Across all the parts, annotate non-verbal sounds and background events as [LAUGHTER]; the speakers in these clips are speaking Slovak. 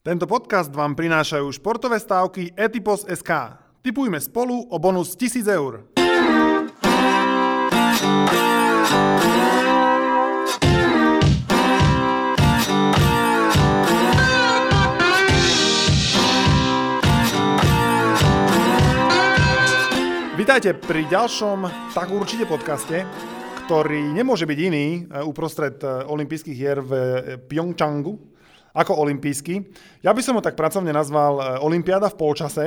Tento podcast vám prinášajú športové stávky Etipos SK. Typujme spolu o bonus 1000 eur. Vítajte pri ďalšom tak určite podcaste, ktorý nemôže byť iný e, uprostred e, olympijských hier v e, Pyeongchangu ako olympijský. Ja by som ho tak pracovne nazval Olympiáda v polčase.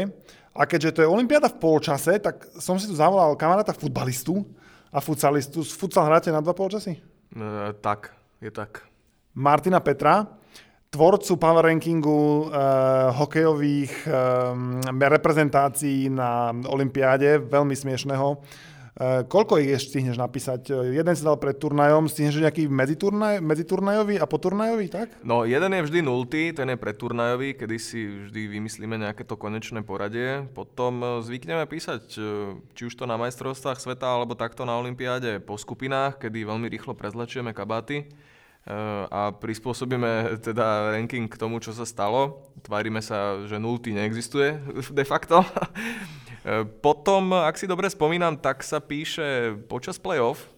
A keďže to je Olympiáda v polčase, tak som si tu zavolal kamaráta futbalistu a futsalistu. Futsal hráte na dva polčasy? E, tak, je tak. Martina Petra, tvorcu power rankingu uh, hokejových um, reprezentácií na Olympiáde, veľmi smiešného. Uh, koľko ich ešte stihneš napísať? Jeden si dal pred turnajom, stihneš nejaký medziturnaj, medziturnajový a poturnajový, tak? No, jeden je vždy nultý, ten je predturnajový, kedy si vždy vymyslíme nejaké to konečné poradie. Potom zvykneme písať, či už to na majstrovstvách sveta, alebo takto na Olympiáde po skupinách, kedy veľmi rýchlo prezlečieme kabáty a prispôsobíme [LAUGHS] teda ranking k tomu, čo sa stalo. Tvárime sa, že nulty neexistuje [LAUGHS] de facto. Potom, ak si dobre spomínam, tak sa píše počas playoff.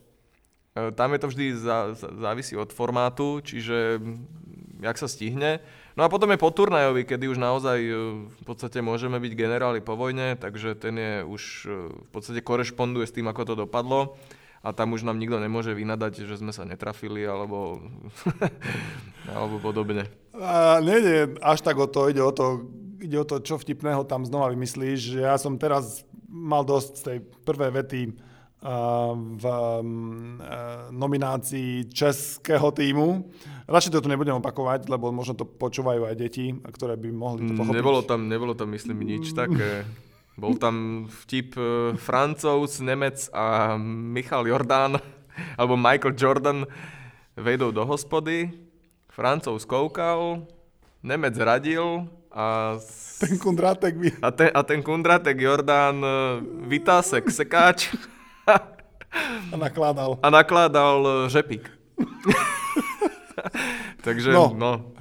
Tam je to vždy zá, závisí od formátu, čiže jak sa stihne. No a potom je po turnajový, kedy už naozaj v podstate môžeme byť generáli po vojne, takže ten je už v podstate korešponduje s tým, ako to dopadlo a tam už nám nikto nemôže vynadať, že sme sa netrafili alebo, [LAUGHS] alebo podobne. A nejde až tak o to, ide o to, ide o to, čo vtipného tam znova vymyslíš. Ja som teraz mal dosť z tej prvej vety v nominácii českého týmu. Radšej to tu nebudem opakovať, lebo možno to počúvajú aj deti, ktoré by mohli to pochopiť. Nebolo tam, nebolo tam myslím, nič také bol tam vtip uh, Francouz, Nemec a Michal Jordán, [LAUGHS] alebo Michael Jordan vejdou do hospody. Francouz koukal, Nemec radil a... Ten kundrátek by... A ten, a ten kundrátek Jordán uh, vytásek sekáč. [LAUGHS] a nakládal. A nakládal uh, žepík. [LAUGHS] Takže, no. no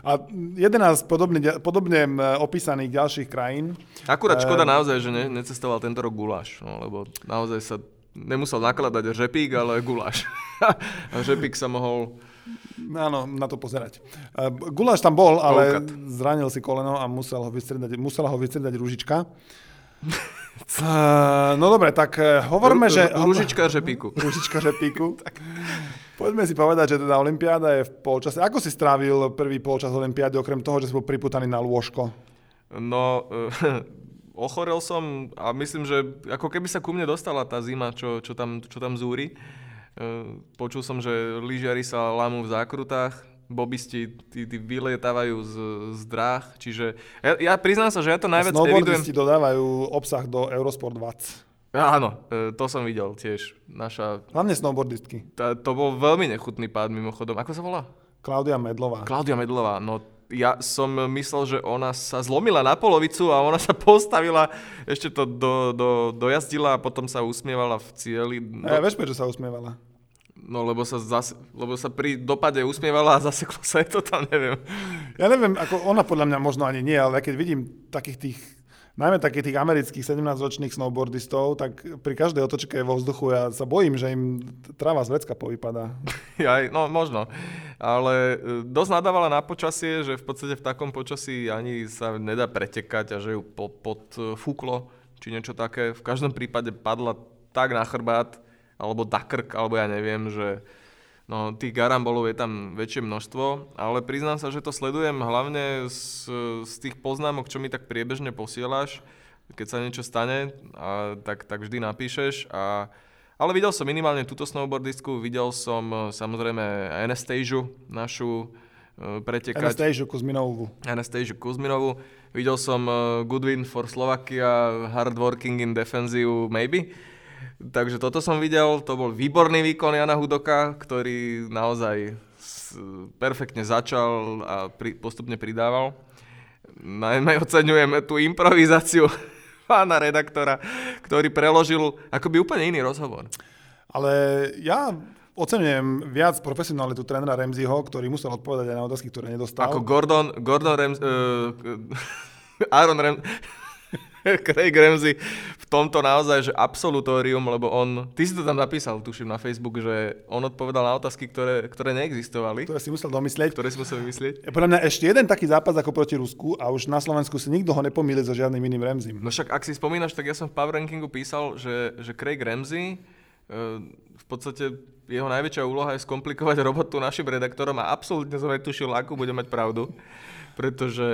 a 11 podobne, podobne opísaných ďalších krajín. Akurát škoda naozaj, že ne, necestoval tento rok guláš, no, lebo naozaj sa nemusel nakladať žepík, ale guláš. [LAUGHS] a žepík sa mohol Áno, na to pozerať. Uh, guláš tam bol, ale Koľkat. zranil si koleno a musel ho vystredať, musela ho vystredať rúžička. Uh, [LAUGHS] no dobre, tak uh, hovorme, Ru, že... Rúžička žepíku. [LAUGHS] Rúžička žepíku. [LAUGHS] tak. Poďme si povedať, že teda Olympiáda je v polčase. Ako si strávil prvý polčas Olympiády, okrem toho, že si bol priputaný na lôžko? No, ochorel som a myslím, že ako keby sa ku mne dostala tá zima, čo, čo, tam, čo tam zúri. Uh, počul som, že lyžiari sa lámú v zákrutách, bobisti tí, tí vylietávajú z, z dráh, čiže ja, ja priznám sa, že ja to najviac evidujem... dodávajú obsah do Eurosport 20. Áno, e, to som videl tiež. Naša... Hlavne snowboardistky. Tá, to bol veľmi nechutný pád mimochodom. Ako sa volá? Klaudia Medlová. Klaudia Medlová, no ja som myslel, že ona sa zlomila na polovicu a ona sa postavila, ešte to do, do, dojazdila a potom sa usmievala v cieli. No, ja vieš, prečo sa usmievala? No, lebo sa, zase, lebo sa pri dopade usmievala a zaseklo sa je to tam, neviem. Ja neviem, ako ona podľa mňa možno ani nie, ale keď vidím takých tých najmä takých tých amerických 17-ročných snowboardistov, tak pri každej otočke vo vzduchu ja sa bojím, že im tráva z vecka povypadá. [LAUGHS] Ja, no možno. Ale e, dosť nadávala na počasie, že v podstate v takom počasí ani sa nedá pretekať a že ju pod, podfúklo, či niečo také. V každom prípade padla tak na chrbát, alebo na krk, alebo ja neviem, že No, tých garambolov je tam väčšie množstvo, ale priznám sa, že to sledujem hlavne z, z tých poznámok, čo mi tak priebežne posielaš. Keď sa niečo stane, a, tak, tak vždy napíšeš. A, ale videl som minimálne túto snowboardistku, videl som e, samozrejme Anastasia, našu e, pretekať. Anastasia Kuzminovú. Anastasia Kuzminovú. Videl som uh, Goodwin for Slovakia, hard working in defensive, maybe. Takže toto som videl, to bol výborný výkon Jana Hudoka, ktorý naozaj perfektne začal a pri, postupne pridával. Najmä oceňujem tú improvizáciu [LAUGHS] pána redaktora, ktorý preložil akoby úplne iný rozhovor. Ale ja oceňujem viac profesionalitu trénera Remziho, ktorý musel odpovedať aj na otázky, ktoré nedostal. Ako Gordon, Gordon Rams, uh, Aaron Rams, [LAUGHS] Craig Ramsey v tomto naozaj, že absolutórium, lebo on, ty si to tam napísal, tuším, na Facebook, že on odpovedal na otázky, ktoré, ktoré neexistovali. Ktoré si musel domyslieť. Ktoré si musel vymyslieť. Podľa mňa ešte jeden taký zápas ako proti Rusku a už na Slovensku si nikto ho nepomýli so žiadnym iným Ramsey. No však ak si spomínaš, tak ja som v Power Rankingu písal, že, že Craig Ramsey v podstate jeho najväčšia úloha je skomplikovať [LAUGHS] robotu našim redaktorom a absolútne som netušil, akú bude mať pravdu, pretože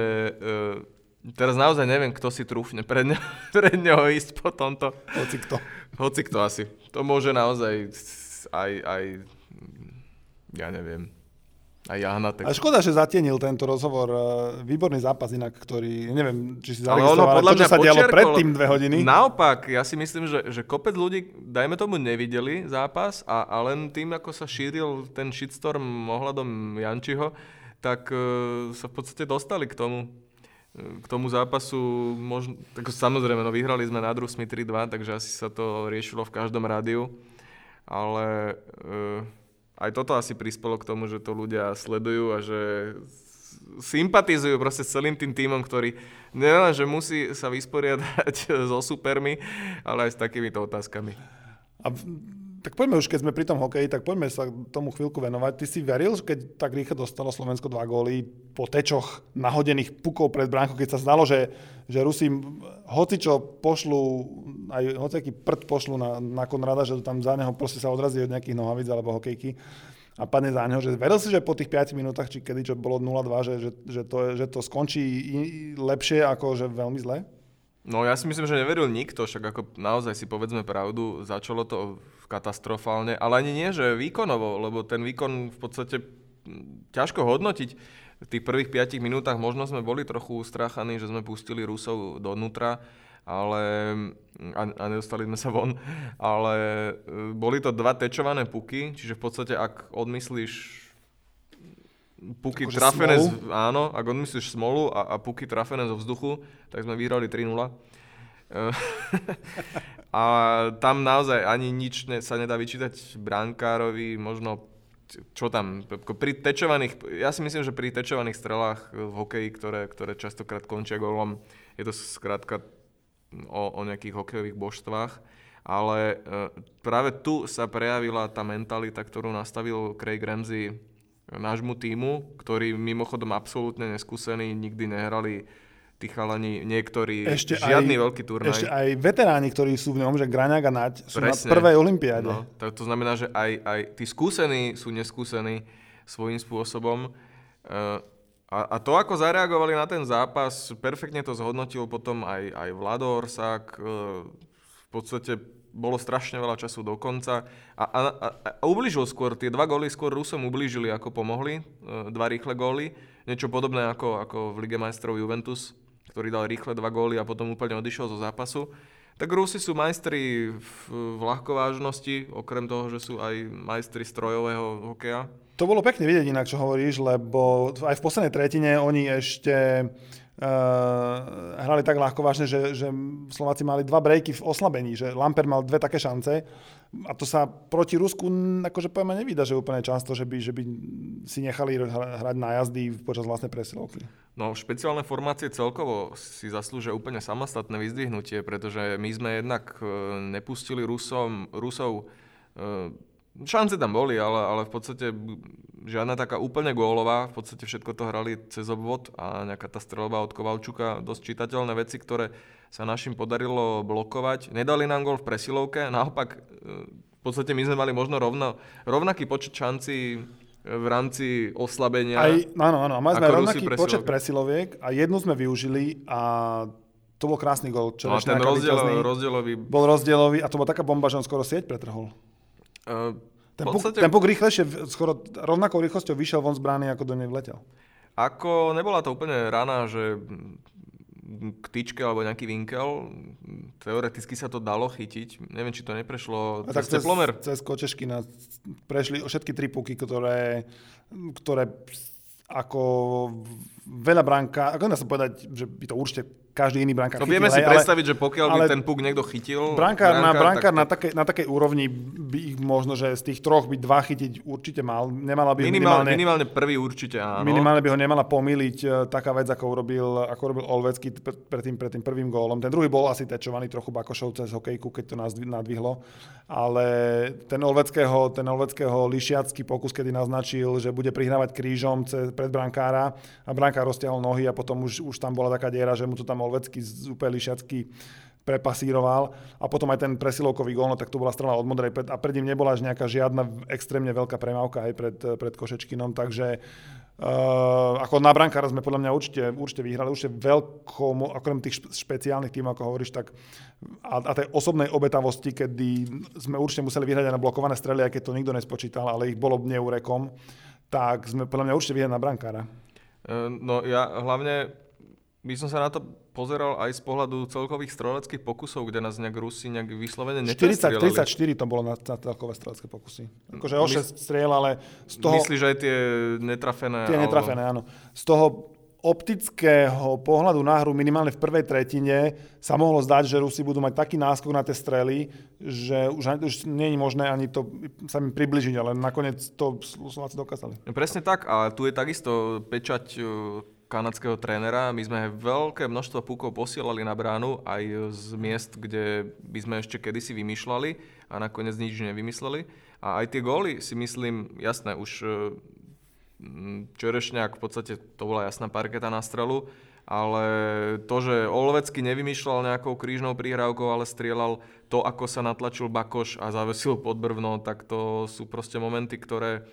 Teraz naozaj neviem, kto si trúfne pred, ňo, [LAUGHS] pred ňoho ísť po tomto. Hoci kto. Hoci kto asi. To môže naozaj aj, aj ja neviem, aj Jahnatek. A škoda, že zatienil tento rozhovor. E, výborný zápas inak, ktorý, neviem, či si zaregistroval, ale to, čo sa dialo predtým dve hodiny. Naopak, ja si myslím, že, že kopec ľudí, dajme tomu, nevideli zápas a, a len tým, ako sa šíril ten shitstorm ohľadom Jančiho, tak uh, sa v podstate dostali k tomu k tomu zápasu, možno, tak samozrejme, no vyhrali sme nad Rusmi 3-2, takže asi sa to riešilo v každom rádiu, ale e, aj toto asi prispelo k tomu, že to ľudia sledujú a že sympatizujú proste s celým tým týmom, ktorý nielen, že musí sa vysporiadať [LAUGHS] so supermi, ale aj s takýmito otázkami. A tak poďme už, keď sme pri tom hokeji, tak poďme sa tomu chvíľku venovať. Ty si veril, keď tak rýchlo dostalo Slovensko dva góly po tečoch nahodených pukov pred bránku, keď sa zdalo, že, že Rusi hocičo pošlu, aj hociaký prd pošlu na, na Konrada, že tam za neho proste sa odrazí od nejakých nohavíc alebo hokejky a padne za neho. Že veril si, že po tých 5 minútach, či kedy čo bolo 0-2, že, že, že, to, že to skončí lepšie ako že veľmi zle? No ja si myslím, že neveril nikto, však ako naozaj si povedzme pravdu, začalo to katastrofálne, ale ani nie, že výkonovo, lebo ten výkon v podstate ťažko hodnotiť. V tých prvých 5 minútach možno sme boli trochu ustrachaní, že sme pustili Rusov donútra, ale, a, a nedostali sme sa von, ale e, boli to dva tečované puky, čiže v podstate ak odmyslíš puky akože trafené, z, áno, ak odmyslíš smolu a, a puky trafené zo vzduchu, tak sme vyhrali 3-0. A tam naozaj ani nič ne, sa nedá vyčítať bránkárovi, možno čo tam, pri tečovaných, ja si myslím, že pri tečovaných strelách v hokeji, ktoré, ktoré častokrát končia golom, je to skrátka o, o nejakých hokejových božstvách, ale e, práve tu sa prejavila tá mentalita, ktorú nastavil Craig Ramsey nášmu týmu, ktorí mimochodom absolútne neskúsení, nikdy nehrali tí chalani, niektorí, ešte žiadny aj, veľký turnaj. Ešte aj veteráni, ktorí sú v ňom, že Graňák a Naď, sú Presne. na prvej olympiáde. No, to, to znamená, že aj, aj tí skúsení sú neskúsení svojím spôsobom. Uh, a, a to, ako zareagovali na ten zápas, perfektne to zhodnotil potom aj, aj Vlado Orsák. Uh, v podstate bolo strašne veľa času do konca a, a, a, a ubližil skôr, tie dva góly skôr Rusom ublížili, ako pomohli, e, dva rýchle góly, niečo podobné ako, ako v Lige majstrov Juventus, ktorý dal rýchle dva góly a potom úplne odišiel zo zápasu. Tak Rusi sú majstri v, ľahkovážnosti, okrem toho, že sú aj majstri strojového hokeja. To bolo pekne vidieť inak, čo hovoríš, lebo aj v poslednej tretine oni ešte Uh, hrali tak ľahko vážne, že, že Slováci mali dva breaky v oslabení, že Lamper mal dve také šance a to sa proti Rusku akože poviem nevydá, že úplne často, že by, že by si nechali hrať na jazdy počas vlastnej presilovky. No špeciálne formácie celkovo si zaslúžia úplne samostatné vyzdvihnutie, pretože my sme jednak e, nepustili Rusom, Rusov uh, Šance tam boli, ale, ale v podstate žiadna taká úplne gólová, v podstate všetko to hrali cez obvod a nejaká tá strelba od Kovalčuka, dosť čitateľné veci, ktoré sa našim podarilo blokovať. Nedali nám gól v presilovke, naopak e, v podstate my sme mali možno rovno, rovnaký počet šancí v rámci oslabenia. Aj, áno, áno, mali sme rovnaký presilovky. počet presiloviek a jednu sme využili a to bol krásny gól. No, ten rozdiel, rozdielový... Bol rozdielový a to bola taká bomba, že on skoro sieť pretrhol. Uh, ten, podstate... puk, ten puk rýchlejšie, skoro rovnakou rýchlosťou vyšiel von z brány, ako do nej vletel. Ako nebola to úplne rana, že k tyčke alebo nejaký vinkel, teoreticky sa to dalo chytiť. Neviem, či to neprešlo A cez, tak cez teplomer. Cez kočešky na, prešli všetky tri puky, ktoré, ktoré ako veľa bránka, ako dá sa povedať, že by to určite každý iný brankár no, vieme si hej, predstaviť, ale, že pokiaľ by ten puk niekto chytil... Brankár, na, brankár tak... na, takej, na takej úrovni by ich možno, že z tých troch by dva chytiť určite mal. Nemala by Minimál, minimálne, minimálne prvý určite áno. Minimálne by ho nemala pomýliť uh, taká vec, ako urobil, ako urobil Olvecký pred tým, pred tým prvým gólom. Ten druhý bol asi tečovaný trochu Bakošov cez hokejku, keď to nás nadvihlo. Ale ten Olveckého, ten Olveckého lišiacký pokus, kedy naznačil, že bude prihrávať krížom cez, pred brankára a brankár roztiahol nohy a potom už, už tam bola taká diera, že mu to tam Olvecký úplne lišiacky prepasíroval a potom aj ten presilovkový gól, no tak to bola strana od modrej a pred ním nebola až nejaká žiadna extrémne veľká premávka aj pred, pred Košečkinom, takže uh, ako na brankára sme podľa mňa určite, určite vyhrali, určite veľkou, okrem tých špeciálnych tímov, ako hovoríš, tak a, a tej osobnej obetavosti, kedy sme určite museli vyhrať aj na blokované strely, aj keď to nikto nespočítal, ale ich bolo neúrekom, tak sme podľa mňa určite vyhrali na brankára. Uh, no ja hlavne by som sa na to pozeral aj z pohľadu celkových streleckých pokusov, kde nás nejak Rusi nejak vyslovene 40, 34 to bolo na, na celkové strelecké pokusy. Akože o 6 striel, ale z toho... Myslíš aj tie netrafené? Tie netrafené, áno. Z toho optického pohľadu na hru minimálne v prvej tretine sa mohlo zdať, že Rusi budú mať taký náskok na tie strely, že už, už nie je možné ani to sa im približiť, ale nakoniec to Slováci dokázali. Presne tak, a tu je takisto pečať kanadského trénera. My sme veľké množstvo pukov posielali na bránu aj z miest, kde by sme ešte kedysi vymýšľali a nakoniec nič nevymysleli. A aj tie góly si myslím, jasné, už mm, Čerešňák v podstate to bola jasná parketa na strelu, ale to, že Olovecký nevymýšľal nejakou krížnou príhrávkou, ale strieľal to, ako sa natlačil Bakoš a zavesil pod brvno, tak to sú proste momenty, ktoré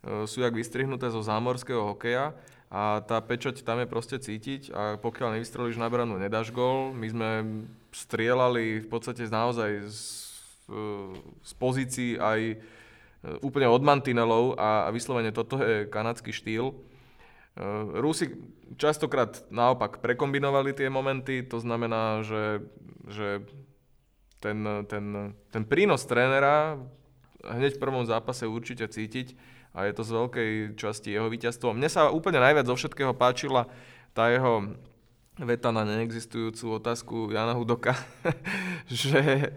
e, sú jak vystrihnuté zo zámorského hokeja a tá pečať tam je proste cítiť a pokiaľ nevystrelíš na branu, nedáš gol. My sme strieľali v podstate naozaj z, z pozícií aj e, úplne od mantinelov a, a vyslovene toto je kanadský štýl. E, Rusi častokrát naopak prekombinovali tie momenty, to znamená, že, že ten, ten, ten prínos trénera hneď v prvom zápase určite cítiť a je to z veľkej časti jeho víťazstvo. Mne sa úplne najviac zo všetkého páčila tá jeho veta na neexistujúcu otázku Jana Hudoka, [LAUGHS] že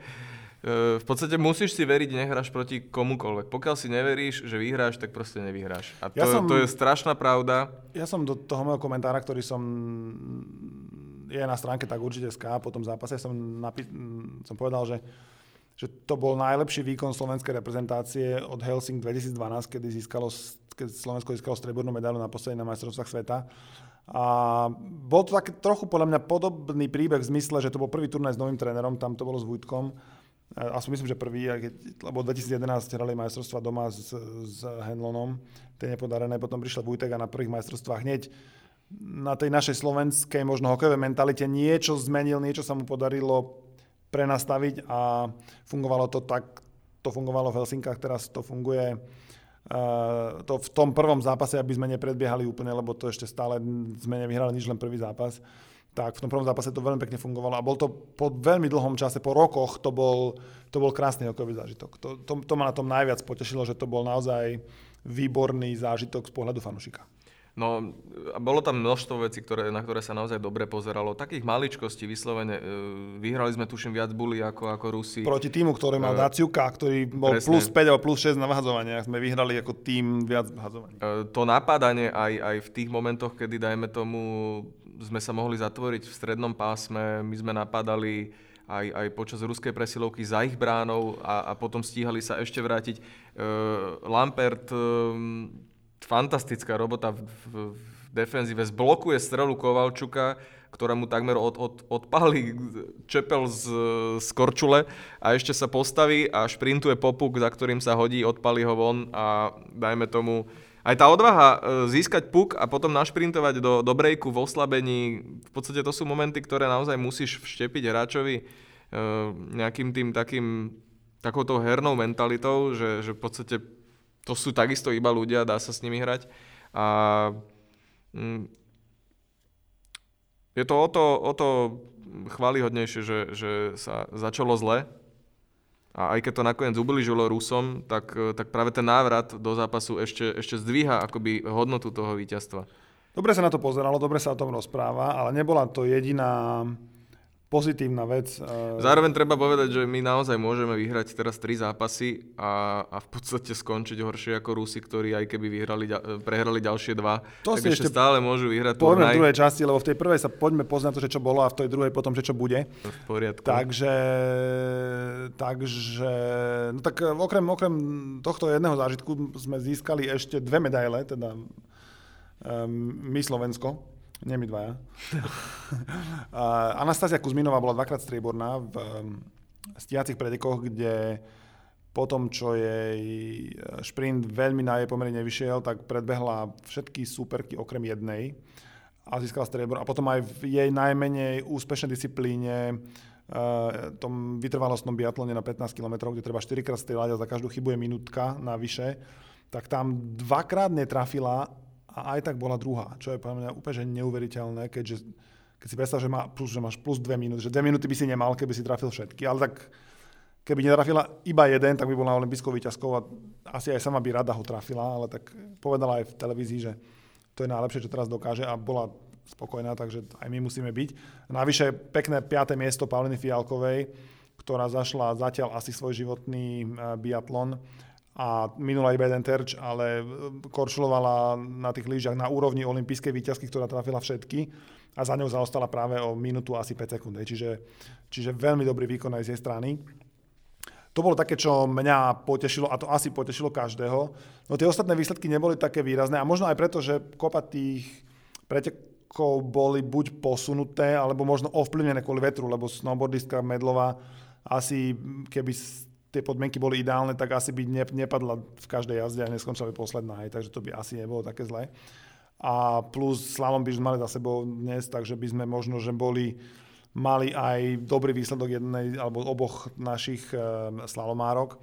e, v podstate musíš si veriť, nehráš proti komukoľvek. Pokiaľ si neveríš, že vyhráš, tak proste nevyhráš. A to, ja som, to je strašná pravda. Ja som do toho môjho komentára, ktorý som je na stránke tak určite SK, po tom zápase som, napi- som povedal, že že to bol najlepší výkon slovenskej reprezentácie od Helsing 2012, kedy, získalo, keď Slovensko získalo streburnú medailu na posledných majstrovstvách sveta. A bol to taký trochu podľa mňa podobný príbeh v zmysle, že to bol prvý turnaj s novým trénerom, tam to bolo s Vujtkom. A som myslím, že prvý, lebo 2011 hrali majstrovstvá doma s, s Henlonom, tie nepodarené, potom prišla Vujtek a na prvých majstrovstvách hneď na tej našej slovenskej možno hokejovej mentalite niečo zmenil, niečo sa mu podarilo prenastaviť a fungovalo to tak, to fungovalo v Helsinkách, teraz to funguje uh, to v tom prvom zápase, aby sme nepredbiehali úplne, lebo to ešte stále sme nevyhrali nič, len prvý zápas. Tak v tom prvom zápase to veľmi pekne fungovalo a bol to po veľmi dlhom čase, po rokoch, to bol, to bol krásny hokejový zážitok. To, to, to ma na tom najviac potešilo, že to bol naozaj výborný zážitok z pohľadu fanušika. No, bolo tam množstvo vecí, ktoré, na ktoré sa naozaj dobre pozeralo. Takých maličkostí vyslovene. E, vyhrali sme tuším viac buli ako, ako Rusi. Proti týmu, ktorý mal uh, Daciuka, ktorý bol presne. plus 5 alebo plus 6 na vyhadzovaniach. Sme vyhrali ako tým viac vyhadzovaní. Uh, to napádanie aj, aj v tých momentoch, kedy dajme tomu sme sa mohli zatvoriť v strednom pásme, my sme napadali aj, aj počas ruskej presilovky za ich bránou a, a potom stíhali sa ešte vrátiť. Uh, Lampert fantastická robota v, v, v defenzíve. Zblokuje strelu Kovalčuka, ktorá mu takmer od, od, odpálí čepel z, z korčule a ešte sa postaví a šprintuje popuk, za ktorým sa hodí, odpálí ho von a dajme tomu aj tá odvaha e, získať puk a potom našprintovať do, do breaku v oslabení, v podstate to sú momenty, ktoré naozaj musíš vštepiť hráčovi e, nejakým tým takým takouto hernou mentalitou, že, že v podstate to sú takisto iba ľudia, dá sa s nimi hrať. A mm, je to o to, o to chválihodnejšie, že, že sa začalo zle. A aj keď to nakoniec ubližilo Rusom, tak, tak práve ten návrat do zápasu ešte, ešte zdvíha akoby hodnotu toho víťazstva. Dobre sa na to pozeralo, dobre sa o tom rozpráva, ale nebola to jediná pozitívna vec. Eh, Zároveň treba povedať, že my naozaj môžeme vyhrať teraz tri zápasy a, a v podstate skončiť horšie ako Rusi, ktorí aj keby vyhrali, prehrali ďalšie dva, to tak ešte stále môžu vyhrať Poďme v druhej časti, lebo v tej prvej sa poďme poznať to, že čo bolo a v tej druhej potom, že čo bude. V poriadku. Takže, takže no tak eh, okrem, okrem tohto jedného zážitku sme získali ešte dve medaile, teda um, my Slovensko, nie my dvaja. [LAUGHS] Anastázia Kuzminová bola dvakrát strieborná v stiacich predekoch, kde po tom, čo jej e, šprint veľmi na jej pomerne nevyšiel, tak predbehla všetky superky okrem jednej a získala striebor. A potom aj v jej najmenej úspešnej disciplíne uh, tom vytrvalostnom biatlone na 15 km, kde treba 4 krát strieľať a za každú chybu je minútka navyše, tak tam dvakrát netrafila a aj tak bola druhá, čo je pre mňa úplne že neuveriteľné, keďže keď si predstav, že, má plus, že máš plus dve minúty, že dve minúty by si nemal, keby si trafil všetky, ale tak keby netrafila iba jeden, tak by bola olympijskou výťazkou a asi aj sama by rada ho trafila, ale tak povedala aj v televízii, že to je najlepšie, čo teraz dokáže a bola spokojná, takže aj my musíme byť. Navyše pekné piaté miesto Pauliny Fialkovej, ktorá zašla zatiaľ asi svoj životný eh, biatlon a minula iba jeden terč, ale e, korčulovala na tých lyžiach na úrovni olympijskej výťazky, ktorá trafila všetky a za ňou zaostala práve o minútu asi 5 sekúnd. Čiže, čiže veľmi dobrý výkon aj z jej strany. To bolo také, čo mňa potešilo, a to asi potešilo každého. No tie ostatné výsledky neboli také výrazné a možno aj preto, že kopa tých pretekov boli buď posunuté, alebo možno ovplyvnené kvôli vetru, lebo snowboardistka Medlova asi keby tie podmienky boli ideálne, tak asi by ne, nepadla v každej jazde a neskončila by posledná, aj, takže to by asi nebolo také zlé. A plus slalom by sme mali za sebou dnes, takže by sme možno, že boli, mali aj dobrý výsledok jednej alebo oboch našich e, slalomárok.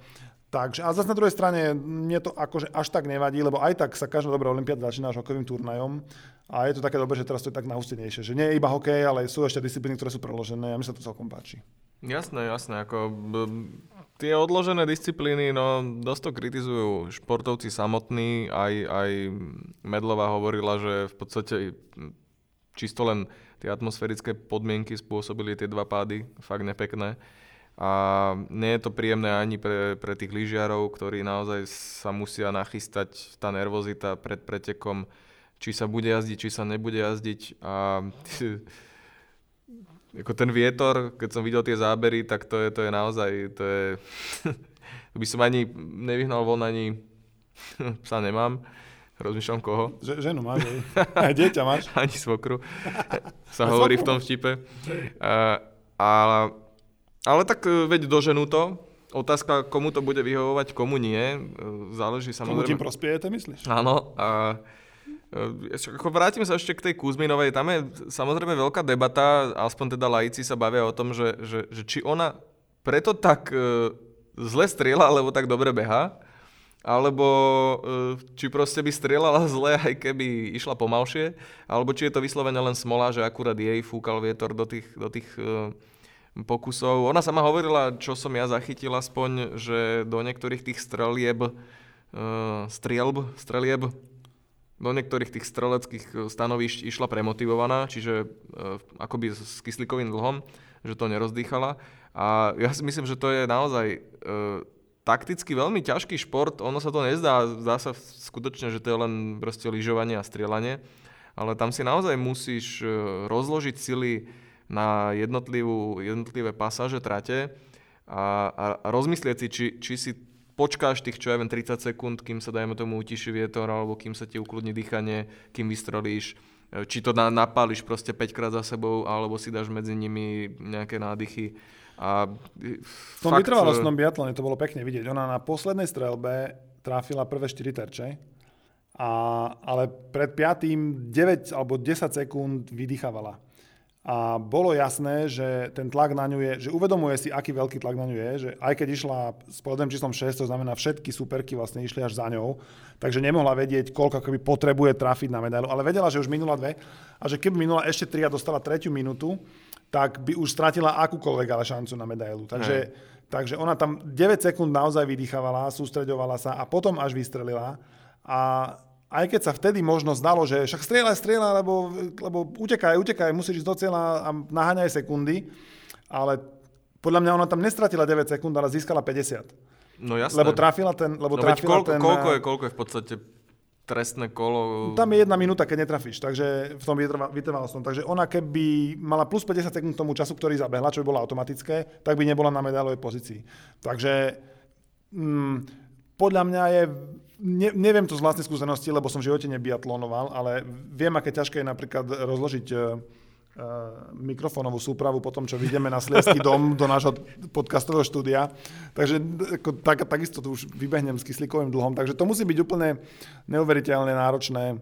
Takže, a zase na druhej strane, mne to akože až tak nevadí, lebo aj tak sa každá dobrá olimpiáda začína až hokejovým turnajom a je to také dobré, že teraz to je tak nahustenejšie, že nie je iba hokej, ale sú ešte disciplíny, ktoré sú preložené a mi sa to celkom páči. Jasné, jasné. Ako, tie odložené disciplíny, no dosť to kritizujú športovci samotní. Aj, aj Medlová hovorila, že v podstate čisto len tie atmosférické podmienky spôsobili tie dva pády, fakt nepekné. A nie je to príjemné ani pre, pre tých lyžiarov, ktorí naozaj sa musia nachystať, tá nervozita pred pretekom, či sa bude jazdiť, či sa nebude jazdiť. A ako ten vietor, keď som videl tie zábery, tak to je, to je naozaj, to je, [LAUGHS] to by som ani nevyhnal von, ani [LAUGHS] psa nemám. Rozmýšľam koho. Že, ženu máš, aj dieťa máš. [LAUGHS] ani svokru, sa hovorí v tom vtipe. Uh, ale, ale tak e, veď doženú to. Otázka, komu to bude vyhovovať, komu nie. E, záleží samozrejme. Komu tým prospiejete, myslíš? Áno. A, ako vrátim sa ešte k tej Kuzminovej, tam je samozrejme veľká debata, aspoň teda laici sa bavia o tom, že, že, že či ona preto tak e, zle strieľa, alebo tak dobre beha, alebo e, či proste by strieľala [LAUGHS] zle, aj keby išla pomalšie, alebo či je to vyslovene len smola, že akurát jej fúkal vietor do tých, do tých e, pokusov. Ona sama hovorila, čo som ja zachytil aspoň, že do niektorých tých strelieb, e, strielb, strelieb do niektorých tých streleckých e, stanovišť išla premotivovaná, čiže e, akoby s kyslíkovým dlhom, že to nerozdýchala. A ja si myslím, že to je naozaj e, takticky veľmi ťažký šport. Ono sa to nezdá, zdá sa skutočne, že to je len proste lyžovanie a strieľanie, ale tam si naozaj musíš rozložiť sily na jednotlivú, jednotlivé pasáže trate a, a rozmyslieť si, či, či si počkáš tých, čo ja viem, 30 sekúnd, kým sa dajme tomu utiši vietor, alebo kým sa ti ukludní dýchanie, kým vystrelíš, e, či to napáliš proste 5 krát za sebou, alebo si dáš medzi nimi nejaké nádychy. A v tom fakt... vytrvalostnom e, biatlone to bolo pekne vidieť. Ona na poslednej strelbe tráfila prvé 4 terče, a, ale pred 5. 9 alebo 10 sekúnd vydýchavala. A bolo jasné, že ten tlak na ňu je, že uvedomuje si, aký veľký tlak na ňu je, že aj keď išla s povedem číslom 6, to znamená všetky superky vlastne išli až za ňou, takže nemohla vedieť, koľko akoby potrebuje trafiť na medailu, ale vedela, že už minula dve a že keby minula ešte tri a dostala tretiu minútu, tak by už stratila akúkoľvek ale šancu na medailu. Takže, takže ona tam 9 sekúnd naozaj vydýchavala, sústreďovala sa a potom až vystrelila. A aj keď sa vtedy možno zdalo, že však strieľaj, strieľaj, lebo, lebo utekaj, utekaj, musíš ísť do cieľa a naháňaj sekundy, ale podľa mňa ona tam nestratila 9 sekúnd, ale získala 50. No jasné. Lebo trafila ten... Lebo no trafila koľko, ten, koľko, je, koľko je v podstate trestné kolo? Tam je jedna minúta, keď netrafíš, takže v tom vytrvalostnom. Takže ona keby mala plus 50 sekúnd k tomu času, ktorý zabehla, čo by bolo automatické, tak by nebola na medailovej pozícii. Takže mm, podľa mňa je ne, neviem to z vlastnej skúsenosti, lebo som v živote nebiatlonoval, ale viem, aké ťažké je napríklad rozložiť uh, mikrofónovú súpravu po tom, čo vidíme na Sliesky dom do nášho podcastového štúdia. Takže tak, takisto tu už vybehnem s kyslíkovým dlhom. Takže to musí byť úplne neuveriteľne náročné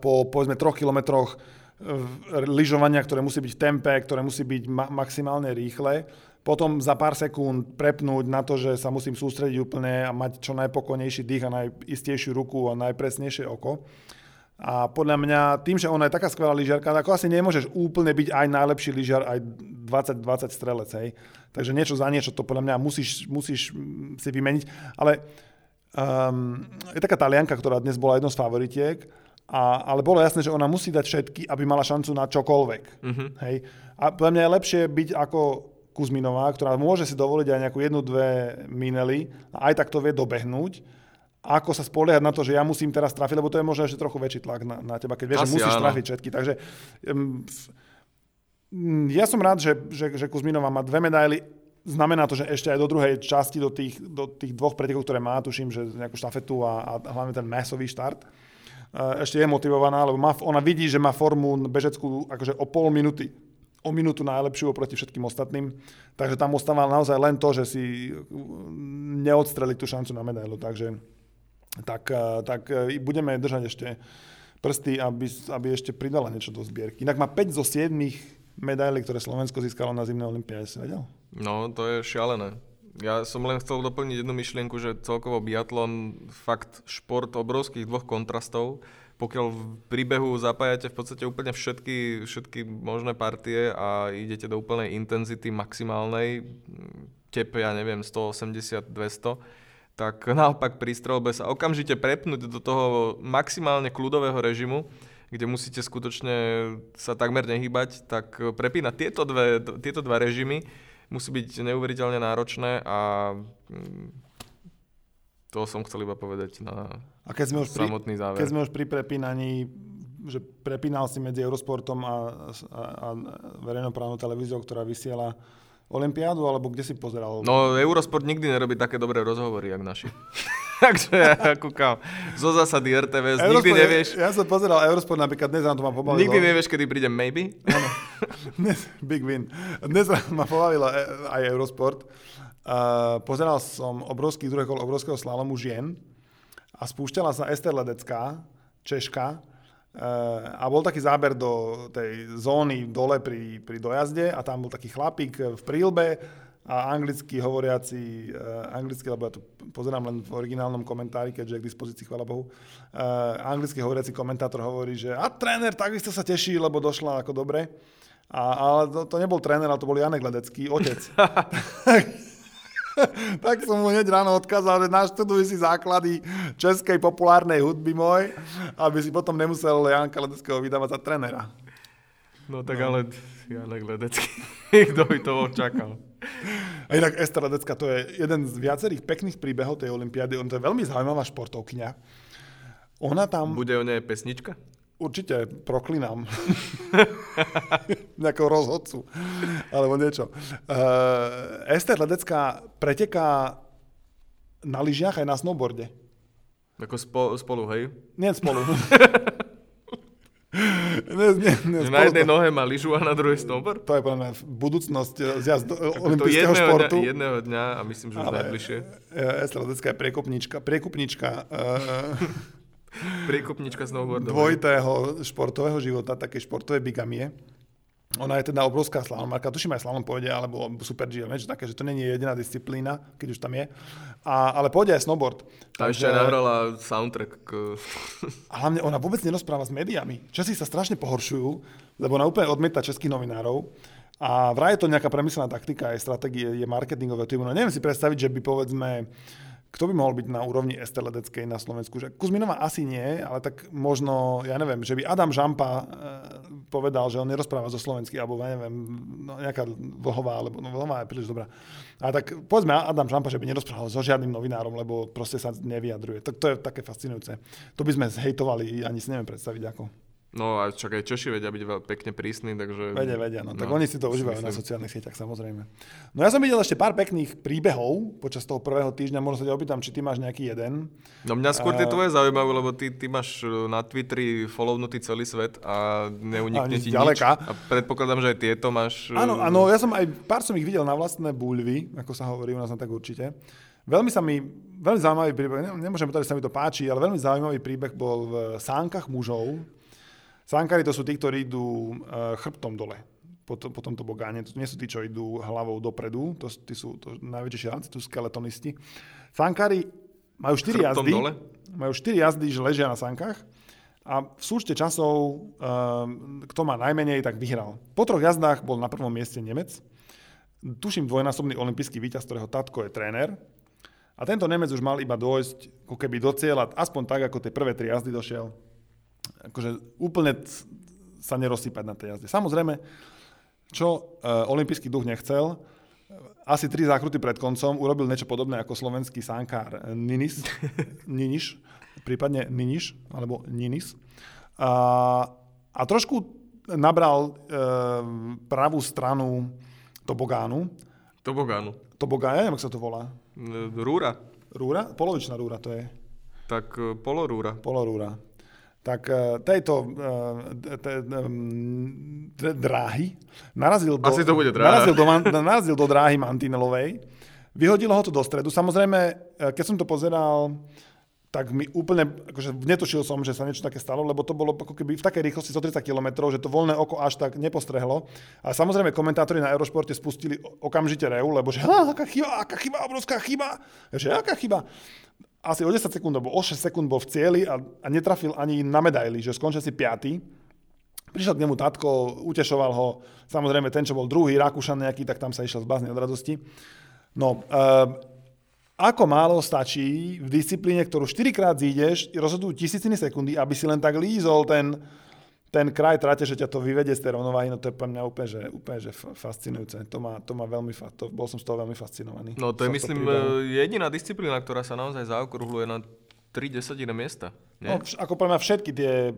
po povedzme troch kilometroch lyžovania, ktoré musí byť v tempe, ktoré musí byť ma- maximálne rýchle potom za pár sekúnd prepnúť na to, že sa musím sústrediť úplne a mať čo najpokojnejší dých a najistejšiu ruku a najpresnejšie oko. A podľa mňa tým, že ona je taká skvelá lyžiarka, ako asi nemôžeš úplne byť aj najlepší lyžiar, aj 20-20 strelec. Hej. Takže niečo za niečo to podľa mňa musíš, musíš si vymeniť. Ale um, je taká talianka, ktorá dnes bola jednou z favoritiek, a, ale bolo jasné, že ona musí dať všetky, aby mala šancu na čokoľvek. Mm-hmm. Hej. A podľa mňa je lepšie byť ako Kuzminová, ktorá môže si dovoliť aj nejakú jednu, dve minely a aj tak to vie dobehnúť, ako sa spoliehať na to, že ja musím teraz trafiť, lebo to je možno ešte trochu väčší tlak na, na teba, keď vieš, Asi že musíš áno. trafiť všetky. Takže um, ja som rád, že, že, že Kuzminová má dve medaily. Znamená to, že ešte aj do druhej časti, do tých, do tých dvoch pretekov, ktoré má, tuším, že nejakú štafetu a, a hlavne ten masový štart, ešte je motivovaná, lebo má, ona vidí, že má formu bežeckú akože o pol minúty o minútu najlepšiu oproti všetkým ostatným. Takže tam ostáva naozaj len to, že si neodstreli tú šancu na medailu. Takže tak, eh, tak eh, budeme držať ešte prsty, aby, aby ešte pridala niečo do zbierky. Inak má 5 zo 7 medailí, ktoré Slovensko získalo na zimnej olympiáde, si vedel? No, to je šialené. Ja som len chcel doplniť jednu myšlienku, že celkovo biatlon, fakt šport obrovských dvoch kontrastov pokiaľ v príbehu zapájate v podstate úplne všetky, všetky možné partie a idete do úplnej intenzity maximálnej, tepe, ja neviem, 180, 200, tak [LAUGHS] naopak pri strelbe sa okamžite prepnúť do toho maximálne kľudového režimu, kde musíte skutočne sa takmer nehybať, tak prepínať tieto, tieto dva režimy musí byť neuveriteľne náročné a to som chcel iba povedať na a keď sme už samotný pri, záver. Keď sme už pri prepínaní, že prepínal si medzi Eurosportom a, a, a verejnoprávnou televíziou, ktorá vysiela Olympiádu, alebo kde si pozeral? No, Eurosport nikdy nerobí také dobré rozhovory, jak naši. [LAUGHS] Takže ja kúkam zo zásady RTVS, Eurosport, nikdy nevieš. Ja, ja som pozeral Eurosport, napríklad dnes to ma pobavilo. Nikdy nevieš, kedy príde Maybe? Áno, [LAUGHS] dnes, big win. Dnes ma pobavilo e, aj Eurosport. Uh, pozeral som obrovský druhý kol obrovského slalomu žien a spúšťala sa Ester Ledecká, Češka, uh, a bol taký záber do tej zóny dole pri, pri dojazde a tam bol taký chlapík v prílbe a anglicky hovoriaci, uh, anglicky, lebo ja to pozerám len v originálnom komentári, keďže je k dispozícii, chvala Bohu, anglicky hovoriaci komentátor hovorí, že a tréner takisto sa teší, lebo došla ako dobre. A, ale to, to nebol tréner, ale to bol Janek Ledecký, otec. [LAUGHS] [LAUGHS] tak som mu hneď ráno odkázal, že naštuduj si základy českej populárnej hudby môj, aby si potom nemusel Janka Ledeckého vydávať za trenera. No tak no. ale Janek Ledecký, [LAUGHS] kto by to čakal. A inak Ester Ledecká, to je jeden z viacerých pekných príbehov tej Olympiády. On to je veľmi zaujímavá športovkyňa. Ona tam... Bude o nej pesnička? Určite proklinám. [LAUGHS] Nejakého rozhodcu. Alebo niečo. Uh, Ester Ledecká preteká na lyžiach aj na snowboarde. Ako spo, spolu, hej? Nie spolu. [LAUGHS] ne, ne, ne, že na jednej nohe má lyžu a na druhej snowboard? To je podľa mňa budúcnosť zjazd olympijského športu. Dňa, jedného dňa a myslím, že už najbližšie. Ester Ledecká je priekupnička. Priekupnička. Uh, [LAUGHS] Priekupnička snowboardovej. Dvojitého športového života, také športové bigamie. Ona je teda obrovská slalomarka, tuším aj slalom pôjde, alebo super G, niečo také, že to nie je jediná disciplína, keď už tam je. A, ale pôjde aj snowboard. Takže... ešte nahrala soundtrack. K... A hlavne ona vôbec nerozpráva s médiami. Časi sa strašne pohoršujú, lebo ona úplne odmieta českých novinárov. A vraj je to nejaká premyslená taktika, aj stratégie, je marketingové týmu. No neviem si predstaviť, že by povedzme kto by mohol byť na úrovni ST Ledeckej na Slovensku? Že Kuzminová asi nie, ale tak možno, ja neviem, že by Adam Žampa e, povedal, že on nerozpráva zo slovensky, alebo ja neviem, no, nejaká vlhová, alebo no, vlhová je príliš dobrá. A tak povedzme Adam Žampa, že by nerozprával so žiadnym novinárom, lebo proste sa nevyjadruje. To, to je také fascinujúce. To by sme zhejtovali, ani si neviem predstaviť ako. No a čak aj Češi vedia byť pekne prísni, takže... Vedia, vedia, no. Tak no, oni si to užívajú myslím. na sociálnych sieťach, samozrejme. No ja som videl ešte pár pekných príbehov počas toho prvého týždňa, možno sa ťa opýtam, či ty máš nejaký jeden. No mňa skôr tie tvoje zaujímavé, lebo ty, ty máš e, na Twitteri follownutý celý svet a neunikne ti ďaleka. nič. A predpokladám, že aj tieto máš... E, áno, áno, ja som aj, pár som ich videl na vlastné buľvy, ako sa hovorí u nás na tak určite. Veľmi sa mi, veľmi zaujímavý príbeh, nemôžem povedať, že sa mi to páči, ale veľmi zaujímavý príbeh bol v sánkach mužov, Sankári to sú tí, ktorí idú uh, chrbtom dole po, to, po tomto bogáne. To nie sú tí, čo idú hlavou dopredu, to, tí sú to najväčšie šialenci, tu skeletonisti. Sankári majú 4 jazdy, dole? majú 4 jazdy, že ležia na sankách a v súčte časov, uh, kto má najmenej, tak vyhral. Po troch jazdách bol na prvom mieste Nemec, tuším dvojnásobný olimpijský víťaz, ktorého tatko je tréner. A tento Nemec už mal iba dôjsť ako keby do cieľa, aspoň tak, ako tie prvé tri jazdy došiel akože úplne sa nerozsýpať na tej jazde. Samozrejme, čo uh, olimpijský duch nechcel, asi tri zákruty pred koncom urobil niečo podobné ako slovenský sánkár Ninis, [LAUGHS] Niniš, prípadne Niniš, alebo Ninis. A, a trošku nabral e, pravú stranu tobogánu. Tobogánu. Tobogán, ja neviem, ako sa to volá. Rúra. Rúra? Polovičná rúra to je. Tak e, polorúra. Polorúra tak e, tejto e, dráhy narazil do, Asi to bude narazil do, narazil do dráhy mantinelovej, vyhodilo ho to do stredu. Samozrejme, e, keď som to pozeral, tak mi úplne, akože netušil som, že sa niečo také stalo, lebo to bolo ako keby v takej rýchlosti 130 km, že to voľné oko až tak nepostrehlo. A samozrejme komentátori na Eurošporte spustili okamžite reu, lebo že aká chyba, aká chyba, obrovská chyba. Že aká chyba asi o 10 sekúnd, alebo o 6 sekúnd bol v cieli a, a netrafil ani na medaily, že skončil si piatý. Prišiel k nemu tatko, utešoval ho, samozrejme ten, čo bol druhý, Rakúšan nejaký, tak tam sa išiel zbázne od radosti. No, uh, ako málo stačí v disciplíne, ktorú 4 krát zídeš, rozhodujú tisíciny sekundy, aby si len tak lízol ten, ten kraj trate, že ťa to vyvedie z tej rovnováhy, no to je pre mňa úplne, že, úplne, že fascinujúce. To má, to má veľmi, to, bol som z toho veľmi fascinovaný. No to je, myslím, jediná disciplína, ktorá sa naozaj zaokrúhluje na 3 desetiny miesta. Nie? No, vš- ako pre mňa všetky tie,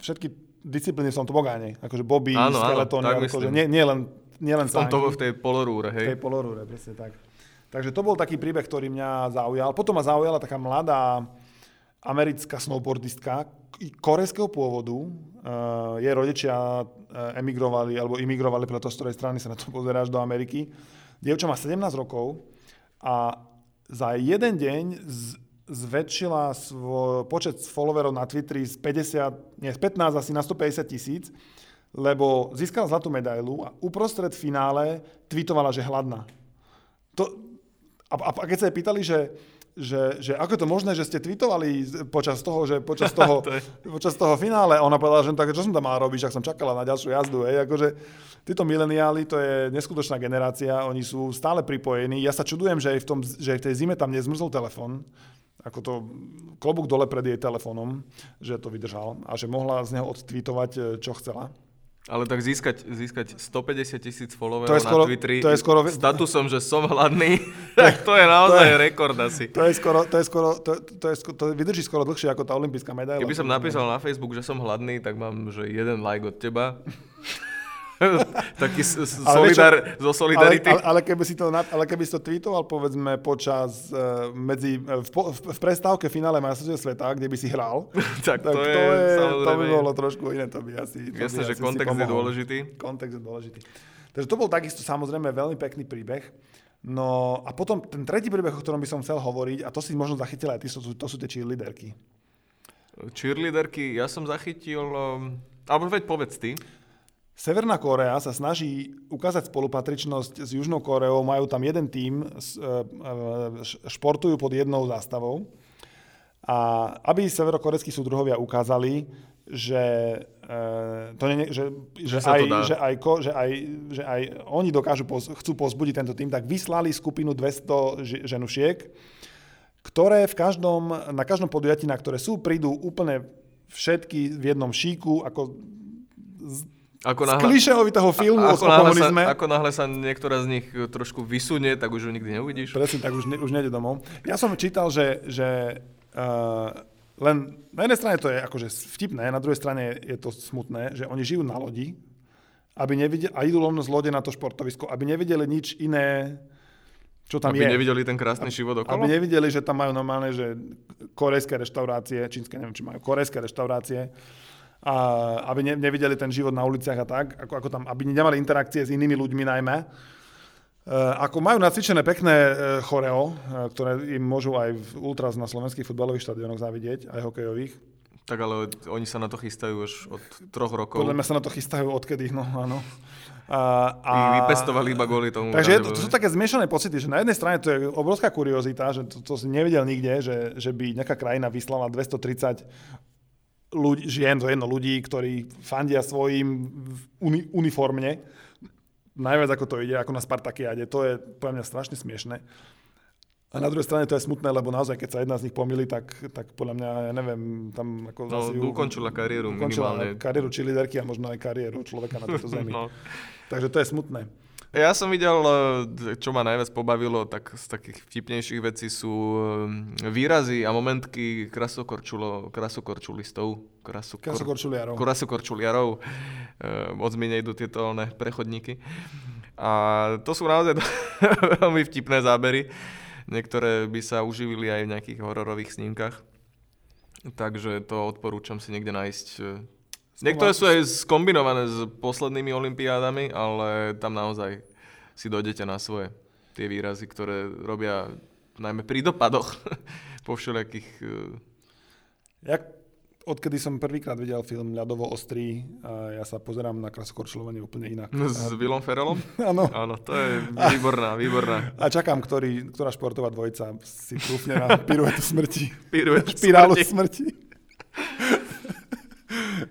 všetky disciplíny som to bogáne. Akože bobby, skeletóny, akože nie, nie len, nie len Som to v tej polorúre, hej? V tej polorúre, presne tak. Takže to bol taký príbeh, ktorý mňa zaujal. Potom ma zaujala taká mladá americká snowboardistka korejského pôvodu, jej rodičia uh, emigrovali alebo imigrovali, preto z ktorej strany sa na to [LAUGHS] pozeráš do Ameriky. Dievča má 17 rokov a za jeden deň z, zväčšila svoj počet followerov na Twitteri z 50, nie, z 15 asi na 150 tisíc, lebo získala zlatú medailu a uprostred finále tweetovala, že hladná. To, a, a keď sa jej pýtali, že že, že ako je to možné, že ste tweetovali počas toho, že počas [LAUGHS] toho, to počas toho finále. Ona povedala, že no tak čo som tam mal robiť, ak som čakala na ďalšiu jazdu. Hej. Akože, títo mileniáli, to je neskutočná generácia, oni sú stále pripojení. Ja sa čudujem, že aj v, tom, že aj v tej zime tam nezmrzol telefon, ako to klobúk dole pred jej telefónom, že to vydržal a že mohla z neho odtweetovať, eh, čo chcela. Ale tak získať, získať 150 tisíc followerov skoro, na Twitteri to je skoro, statusom, že som hladný, [LAUGHS] [LAUGHS] tak to je naozaj to je, rekord asi. To je skoro, to je skoro, to, to, je, to vydrží skoro dlhšie ako tá olimpijská medaila. Keby som napísal na Facebook, že som hladný, tak mám že jeden like od teba. [LAUGHS] [LAUGHS] Taký solidar, zo solidarity. Ale, ale, ale, keby si to, ale keby si to tweetoval, povedzme, počas, uh, medzi, uh, v, v, v prestávke finále majstrovstiev sveta, kde by si hral, [LAUGHS] tak, tak to, je, to by bolo trošku iné, to by asi... To Jasne, že kontext je dôležitý. Kontext je dôležitý. Takže to bol takisto samozrejme veľmi pekný príbeh. No a potom ten tretí príbeh, o ktorom by som chcel hovoriť, a to si možno zachytil aj ty, to, to sú tie cheerleaderky. Cheerleaderky, ja som zachytil... Um, alebo veď povedz ty. Severná Kórea sa snaží ukázať spolupatričnosť s Južnou Kóreou, majú tam jeden tím, e, e, športujú pod jednou zástavou. A aby severokorejskí súdruhovia ukázali, že, e, to nie, že, že, že, aj, že, aj, že, aj, že aj oni dokážu, chcú pozbudiť tento tým, tak vyslali skupinu 200 ženušiek, ktoré v každom, na každom podujatí, na ktoré sú, prídu úplne všetky v jednom šíku, ako ako náhle, z klišehovitého filmu a, ako o komunizme. Sa, ako náhle sa niektorá z nich trošku vysunie, tak už ju nikdy neuvidíš. Presne, tak už, ne, už nejde domov. Ja som čítal, že, že uh, len na jednej strane to je akože vtipné, na druhej strane je to smutné, že oni žijú na lodi aby nevideli, a idú lovno z lode na to športovisko, aby nevideli nič iné, čo tam aby je. Aby nevideli ten krásny život okolo? Aby nevideli, že tam majú normálne, že korejské reštaurácie, čínske, neviem, či majú korejské reštaurácie, a aby ne, nevideli ten život na uliciach a tak, ako, ako tam, aby nemali interakcie s inými ľuďmi najmä. E, ako majú nacvičené pekné e, choreo, e, ktoré im môžu aj v ultras na slovenských futbalových štadionoch zavidieť, aj hokejových, tak ale oni sa na to chystajú už od troch rokov. Podľa mňa sa na to chystajú odkedy, no áno. A, a... Vypestovali iba kvôli tomu. Takže je to, to sú také zmiešané pocity, že na jednej strane to je obrovská kuriozita, že to, to si nevedel nikde, že, že by nejaká krajina vyslala 230 ľudí, žien, to jedno ľudí, ktorí fandia svojim uni, uniformne. Najviac ako to ide, ako na Spartakiade. To je pre mňa strašne smiešne. A na druhej strane to je smutné, lebo naozaj, keď sa jedna z nich pomýli, tak, tak podľa mňa, ja neviem, tam ako no, ju, ukončila kariéru ukončila minimálne. kariéru či líderky a možno aj kariéru človeka na tejto zemi. [LAUGHS] no. Takže to je smutné. Ja som videl, eh, čo ma najviac pobavilo, tak z takých vtipnejších vecí sú eh, výrazy a momentky krasokorčulistov. Krasokorčuliarov. Krasokorčuliarov. Eh, moc mi nejdu tieto ne, prechodníky. A to sú naozaj [LAUGHS] veľmi vtipné zábery. Niektoré by sa uživili aj v nejakých hororových snímkach. Takže to odporúčam si niekde nájsť. Niektoré sú aj skombinované s poslednými olimpiádami, ale tam naozaj si dojdete na svoje tie výrazy, ktoré robia najmä pri dopadoch [LAUGHS] po všelijakých... Eh, Jak odkedy som prvýkrát videl film Ľadovo ostrý, a ja sa pozerám na krasokorčulovanie úplne inak. [LAUGHS] S Willom Ferrellom? [LAUGHS] Áno. Áno, to je výborná, výborná. A čakám, ktorý, ktorá športová dvojica si trúfne na piruetu smrti. Piruetu Špirálu smrti. smrti.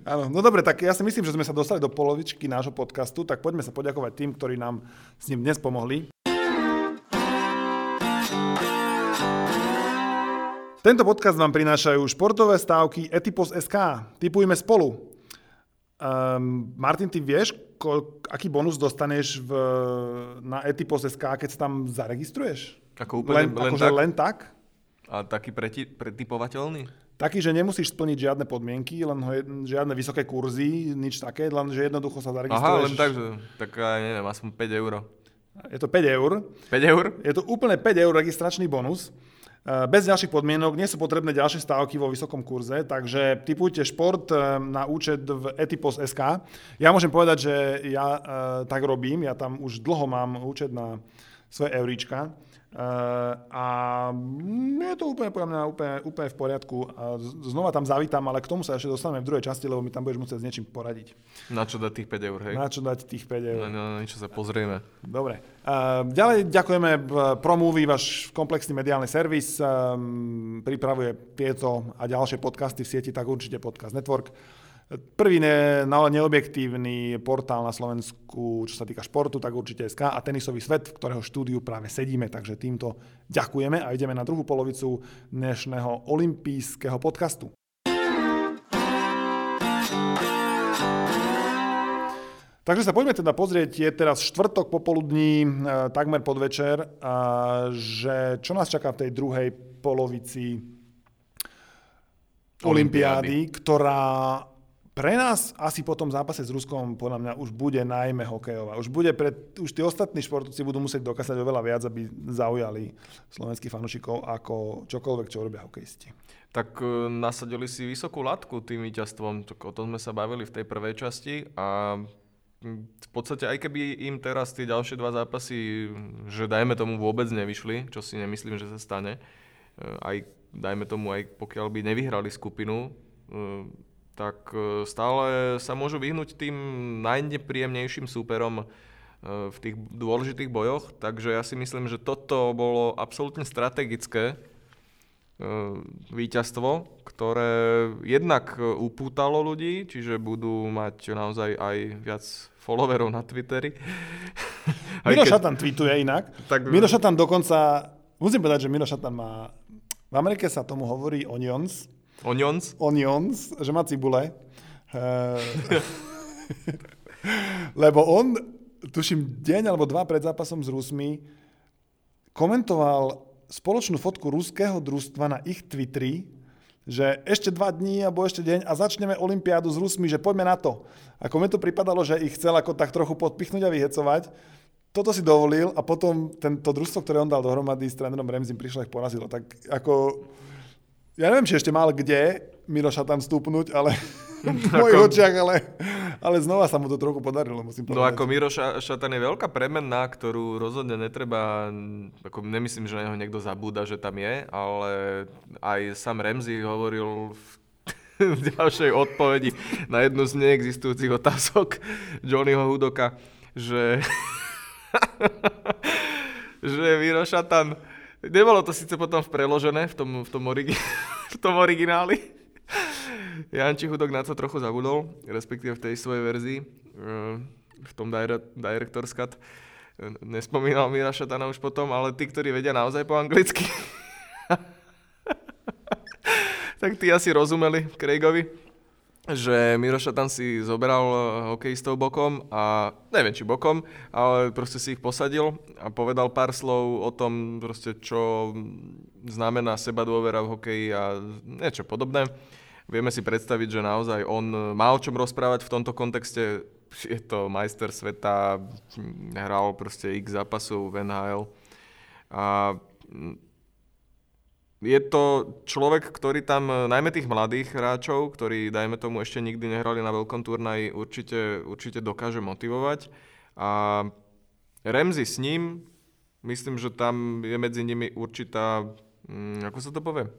Áno, no dobre, tak ja si myslím, že sme sa dostali do polovičky nášho podcastu, tak poďme sa poďakovať tým, ktorí nám s ním dnes pomohli. Tento podcast vám prinášajú športové stávky Etipos SK. Typujme spolu. Um, Martin, ty vieš, kol, aký bonus dostaneš v, na Etipos SK, keď sa tam zaregistruješ? Ako úplne, len, len, akože tak? len tak? A taký preti, pretipovateľný? Taký, že nemusíš splniť žiadne podmienky, len ho, žiadne vysoké kurzy, nič také, len že jednoducho sa zaregistruješ. Aha, len tak, že, tak neviem, aspoň 5 eur. Je to 5 eur. 5 eur? Je to úplne 5 eur registračný bonus. Eh, bez ďalších podmienok nie sú potrebné ďalšie stávky vo vysokom kurze, takže typujte šport eh, na účet v etipos.sk. Ja môžem povedať, že ja uh, tak robím, ja tam už dlho mám účet na svoje euríčka a je to úplne, podľa mňa úplne, úplne v poriadku. Znova tam zavítam, ale k tomu sa ešte dostaneme v druhej časti, lebo mi tam budeš musieť s niečím poradiť. Na čo dať tých 5 eur, hej? Na čo dať tých 5 eur. No, no, niečo sa pozrieme. Dobre. Uh, ďalej ďakujeme ProMovie, váš komplexný mediálny servis. Pripravuje tieto a ďalšie podcasty v sieti, tak určite Podcast Network. Prvý ne, no, neobjektívny portál na Slovensku, čo sa týka športu, tak určite SK a tenisový svet, v ktorého štúdiu práve sedíme. Takže týmto ďakujeme a ideme na druhú polovicu dnešného olympijského podcastu. Takže sa poďme teda pozrieť, je teraz štvrtok popoludní, e, takmer podvečer, že čo nás čaká v tej druhej polovici Olympiády, ktorá pre nás asi po tom zápase s Ruskom podľa mňa už bude najmä hokejová. Už, bude pre, už tí ostatní športovci budú musieť dokázať oveľa viac, aby zaujali slovenských fanúšikov ako čokoľvek, čo robia hokejisti. Tak e, nasadili si vysokú latku tým víťazstvom, o tom sme sa bavili v tej prvej časti a v podstate aj keby im teraz tie ďalšie dva zápasy, že dajme tomu vôbec nevyšli, čo si nemyslím, že sa stane, e, aj dajme tomu aj pokiaľ by nevyhrali skupinu, e, tak e, stále sa môžu vyhnúť tým najnepríjemnejším súperom e, v tých dôležitých bojoch, takže ja si myslím, že toto bolo absolútne strategické e, víťazstvo, ktoré jednak upútalo ľudí, čiže budú mať naozaj aj viac followerov na Twitteri. [LAUGHS] Miro keď... Šatan tweetuje inak. Tak... Miro Šatan dokonca, musím povedať, že Miro Šatan má V Amerike sa tomu hovorí onions. Onions? Onions, že má cibule. Uh, [LAUGHS] lebo on, tuším, deň alebo dva pred zápasom s Rusmi, komentoval spoločnú fotku ruského družstva na ich Twitteri, že ešte dva dní alebo ešte deň a začneme Olympiádu s Rusmi, že poďme na to. Ako mi to pripadalo, že ich chcel ako tak trochu podpichnúť a vyhecovať, toto si dovolil a potom tento družstvo, ktoré on dal dohromady s trénerom Remzim, prišlo ich porazilo. Tak ako, ja neviem, či ešte mal kde Miroša tam stúpnúť, ale [LAUGHS] v mojich očiach, ale, ale znova sa mu to trochu podarilo, musím no povedať. No ako Miro Šatan je veľká premenná, ktorú rozhodne netreba, ako nemyslím, že na neho niekto zabúda, že tam je, ale aj sám Remzi hovoril v [LAUGHS] ďalšej odpovedi na jednu z neexistujúcich otázok Johnnyho Hudoka, že [LAUGHS] že Miro Šatan Nebolo to síce potom preložené v tom, v tom, origi- [LAUGHS] v tom origináli, Janči Hudok na to trochu zabudol, respektíve v tej svojej verzii, eh, v tom Director's Cut. Nespomínal Mira Šatana už potom, ale tí, ktorí vedia naozaj po anglicky, [LAUGHS] tak tí asi rozumeli Craigovi, že Miro Šatan si zoberal eh, hokejistov bokom a neviem či bokom, ale proste si ich posadil a povedal pár slov o tom, proste, čo znamená seba dôvera v hokeji a niečo podobné. Vieme si predstaviť, že naozaj on má o čom rozprávať v tomto kontexte. Je to majster sveta, hral proste x zápasov v NHL. A je to človek, ktorý tam, najmä tých mladých hráčov, ktorí, dajme tomu, ešte nikdy nehrali na veľkom turnaji, určite, určite dokáže motivovať. A Remzi s ním, myslím, že tam je medzi nimi určitá, hm, ako sa to povie?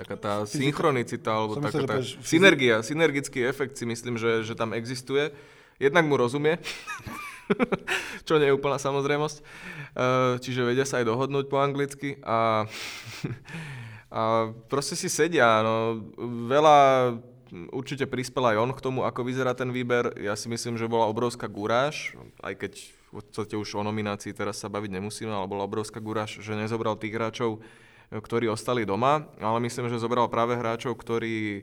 taká tá synchronicita, alebo Som taká tá synergia, synergický efekt si myslím, že, že tam existuje. Jednak mu rozumie, [LAUGHS] čo nie je úplná samozrejmosť, e, čiže vedia sa aj dohodnúť po anglicky a, [LAUGHS] a proste si sedia. No, veľa určite prispel aj on k tomu, ako vyzerá ten výber. Ja si myslím, že bola obrovská guráž, aj keď v podstate už o nominácii teraz sa baviť nemusíme, ale bola obrovská guráž, že nezobral tých hráčov, ktorí ostali doma, ale myslím, že zobral práve hráčov, ktorí e,